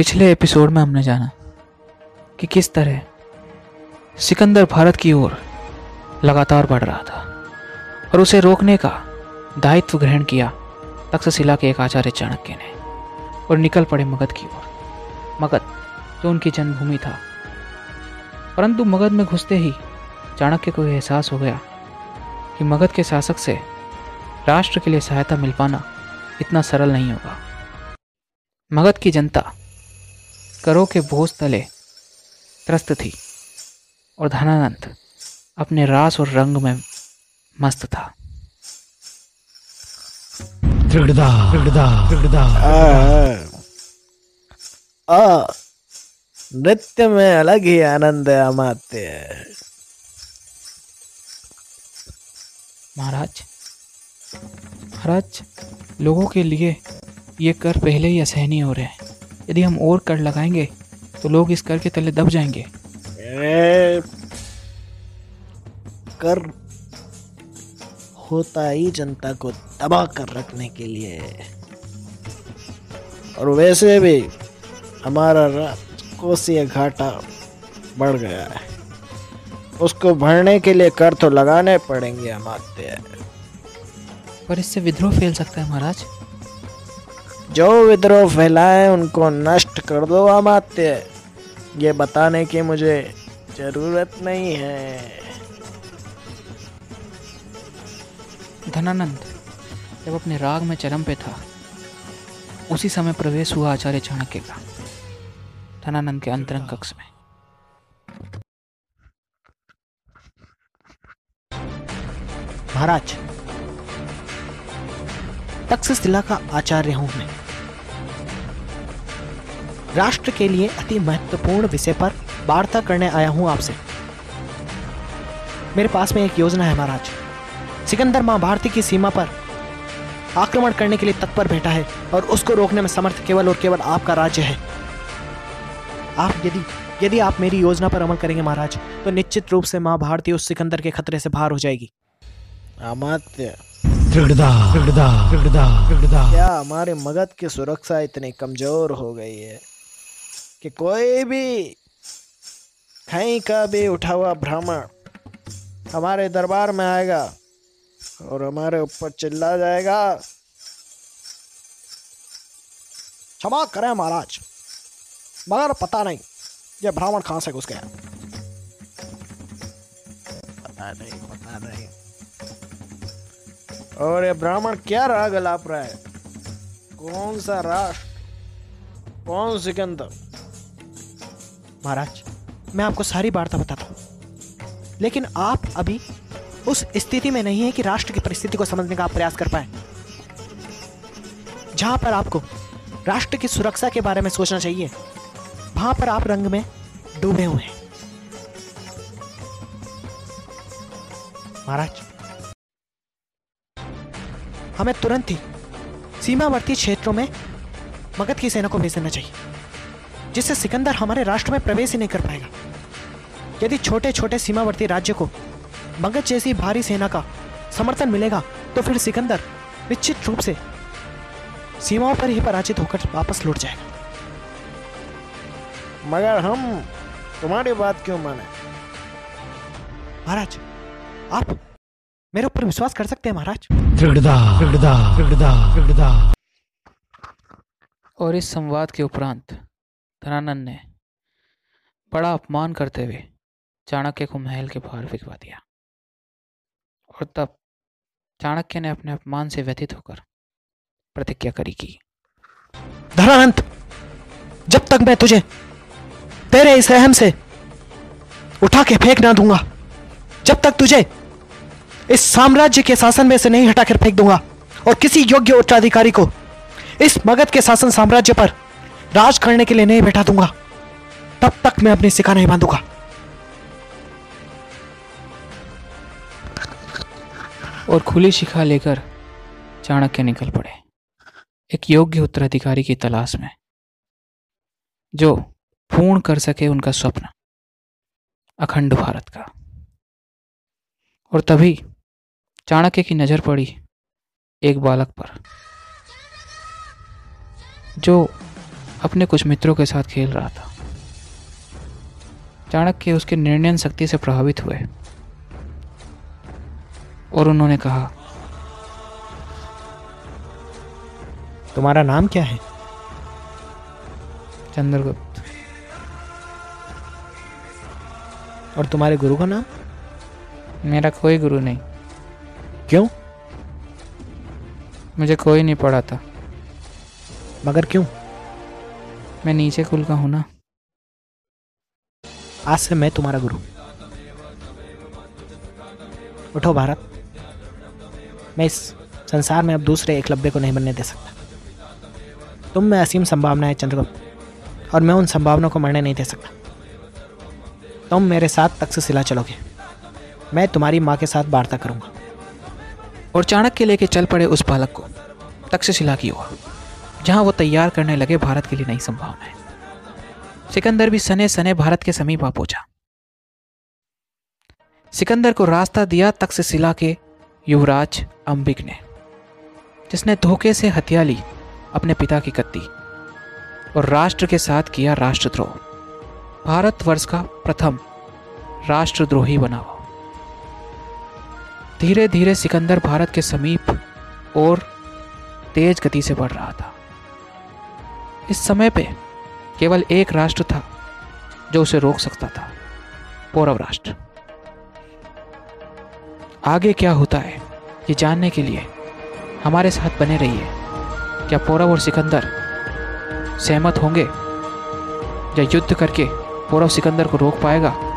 पिछले एपिसोड में हमने जाना कि किस तरह सिकंदर भारत की ओर लगातार बढ़ रहा था और उसे रोकने का दायित्व ग्रहण किया तक्षशिला के एक आचार्य चाणक्य ने और निकल पड़े मगध की ओर। मगध जो उनकी जन्मभूमि था। परंतु मगध में घुसते ही चाणक्य को यह एहसास हो गया कि मगध के शासक से राष्ट्र के लिए सहायता मिल पाना इतना सरल नहीं होगा। मगध की जनता करों के बोझ तले त्रस्त थी और धनानंद अपने रास और रंग में मस्त था। आ, नृत्य में अलग ही आनंद है। अमात्य महाराज महाराज लोगों के लिए ये कर पहले ही असहनीय हो रहे हैं। यदि हम और कर लगाएँगे तो लोग इस कर के तले दब जाएँगे। ए, कर होता ही जनता को दबा कर रखने के लिए। और वैसे भी हमारा राजकोषीय घाटा बढ़ गया है। उसको भरने के लिए कर तो लगाने पड़ेंगे अमात्य पर इससे विद्रोह फैल सकता है महाराज। जो विद्रोह फैलाए उनको नष्ट कर दो अमात्य ये बताने की मुझे ज़रूरत नहीं है। धनानंद जब अपने राग में चरम पे था उसी समय प्रवेश हुआ आचार्य चाणक्य का धनानंद के अंतरंग कक्ष में। महाराज तक्षशिला का आचार्य हूँ मैं। राष्ट्र के लिए अति महत्वपूर्ण विषय पर वार्ता करने आया हूँ आपसे। मेरे पास में एक योजना है महाराज। सिकंदर माँ भारती की सीमा पर आक्रमण करने के लिए तत्पर बैठा है और उसको रोकने में समर्थ केवल और केवल आपका राज्य है। आप यदि यदि आप मेरी योजना पर अमल करेंगे महाराज तो निश्चित रूप से माँ भारती उस सिकंदर के खतरे से बाहर हो जाएगी। अमात्य। क्या हमारे मगध की सुरक्षा इतनी कमज़ोर हो गई है कि कोई भी कहीं का भी उठा हुआ ब्राह्मण हमारे दरबार में आएगा और हमारे ऊपर चिल्ला जाएगा। क्षमा करें महाराज, मगर पता नहीं ये ब्राह्मण कहाँ से घुस गया। पता नहीं पता नहीं। और ये ब्राह्मण क्या राग लाप रहा है? कौन सा राष्ट्र कौन सिकंदर महाराज, मैं आपको सारी वार्ता बताता हूँ। लेकिन आप अभी उस स्थिति में नहीं है कि राष्ट्र की परिस्थिति को समझने का आप प्रयास कर पाए। जहाँ पर आपको राष्ट्र की सुरक्षा के बारे में सोचना चाहिए, वहाँ पर आप रंग में डूबे हुए हैं। महाराज हमें तुरंत ही सीमावर्ती क्षेत्रों में मगध की सेना को भेज देना चाहिए जिससे सिकंदर हमारे राष्ट्र में प्रवेश ही नहीं कर पाएगा। यदि छोटे छोटे सीमावर्ती राज्य को मगध जैसी भारी सेना का समर्थन मिलेगा तो फिर सिकंदर निश्चित रूप से सीमाओं पर ही पराजित होकर वापस लौट जाएगा। मगर हम तुम्हारी बात क्यों माने? महाराज आप मेरे ऊपर विश्वास कर सकते हैं महाराज? और इस संवाद के उपरांत धनानंद ने बड़ा अपमान करते हुए चाणक्य को महल के बाहर फिकवा दिया। और तब चाणक्य ने अपने अपमान से व्यथित होकर प्रतिज्ञा करी की धनानंद जब तक मैं तुझे तेरे इस रहम से उठा के फेंक ना दूँगा जब तक तुझे इस साम्राज्य के शासन में से नहीं हटाकर फेंक दूँगा। और किसी योग्य उत्तराधिकारी को इस मगध के शासन साम्राज्य पर राज करने के लिए नहीं बैठा दूँगा। तब तक मैं अपनी सिका नहीं बांधूँगा। और खुली शिखा लेकर चाणक्य निकल पड़े। एक योग्य उत्तराधिकारी की तलाश में, जो पूर्ण कर सके उनका स्वप्न, अखंड भारत का। और तभी चाणक्य की नज़र पड़ी एक बालक पर जो अपने कुछ मित्रों के साथ खेल रहा था। चाणक्य उसके निर्णय शक्ति से प्रभावित हुए और उन्होंने कहा तुम्हारा नाम क्या है? चंद्रगुप्त। और तुम्हारे गुरु का नाम? मेरा कोई गुरु नहीं। क्यों? मुझे कोई नहीं पढ़ा था। मगर क्यों? मैं नीचे कुल का हूँ ना। आज से मैं तुम्हारा गुरु। उठो भारत। मैं इस संसार में अब दूसरे एकलव्य को नहीं बनने दे सकता। तुम में असीम संभावना है चंद्रगुप्त और मैं उन संभावनाओं को मरने नहीं दे सकता। तुम मेरे साथ तक्षशिला चलोगे। मैं तुम्हारी माँ के साथ वार्ता करूँगा। और चाणक्य लेके चल पड़े उस बालक को। तक्षशिला की ओर, जहाँ वो तैयार करने लगे भारत के लिए नई संभावनाएँ। सिकंदर भी सने सने भारत के समीप आ पहुँचा। सिकंदर को रास्ता दिया तक्षशिला के युवराज अंबिक ने, जिसने धोखे से हत्या ली अपने पिता की कत्ती और राष्ट्र के साथ किया राष्ट्रद्रोह। भारतवर्ष का प्रथम राष्ट्रद्रोही बना हुआ। धीरे धीरे सिकंदर भारत के समीप और तेज गति से बढ़ रहा था। इस समय पे केवल एक राष्ट्र था जो उसे रोक सकता था, पौरव राष्ट्र। आगे क्या होता है, ये जानने के लिए हमारे साथ बने रहिए। क्या पौरव और सिकंदर सहमत होंगे? या युद्ध करके पौरव सिकंदर को रोक पाएगा?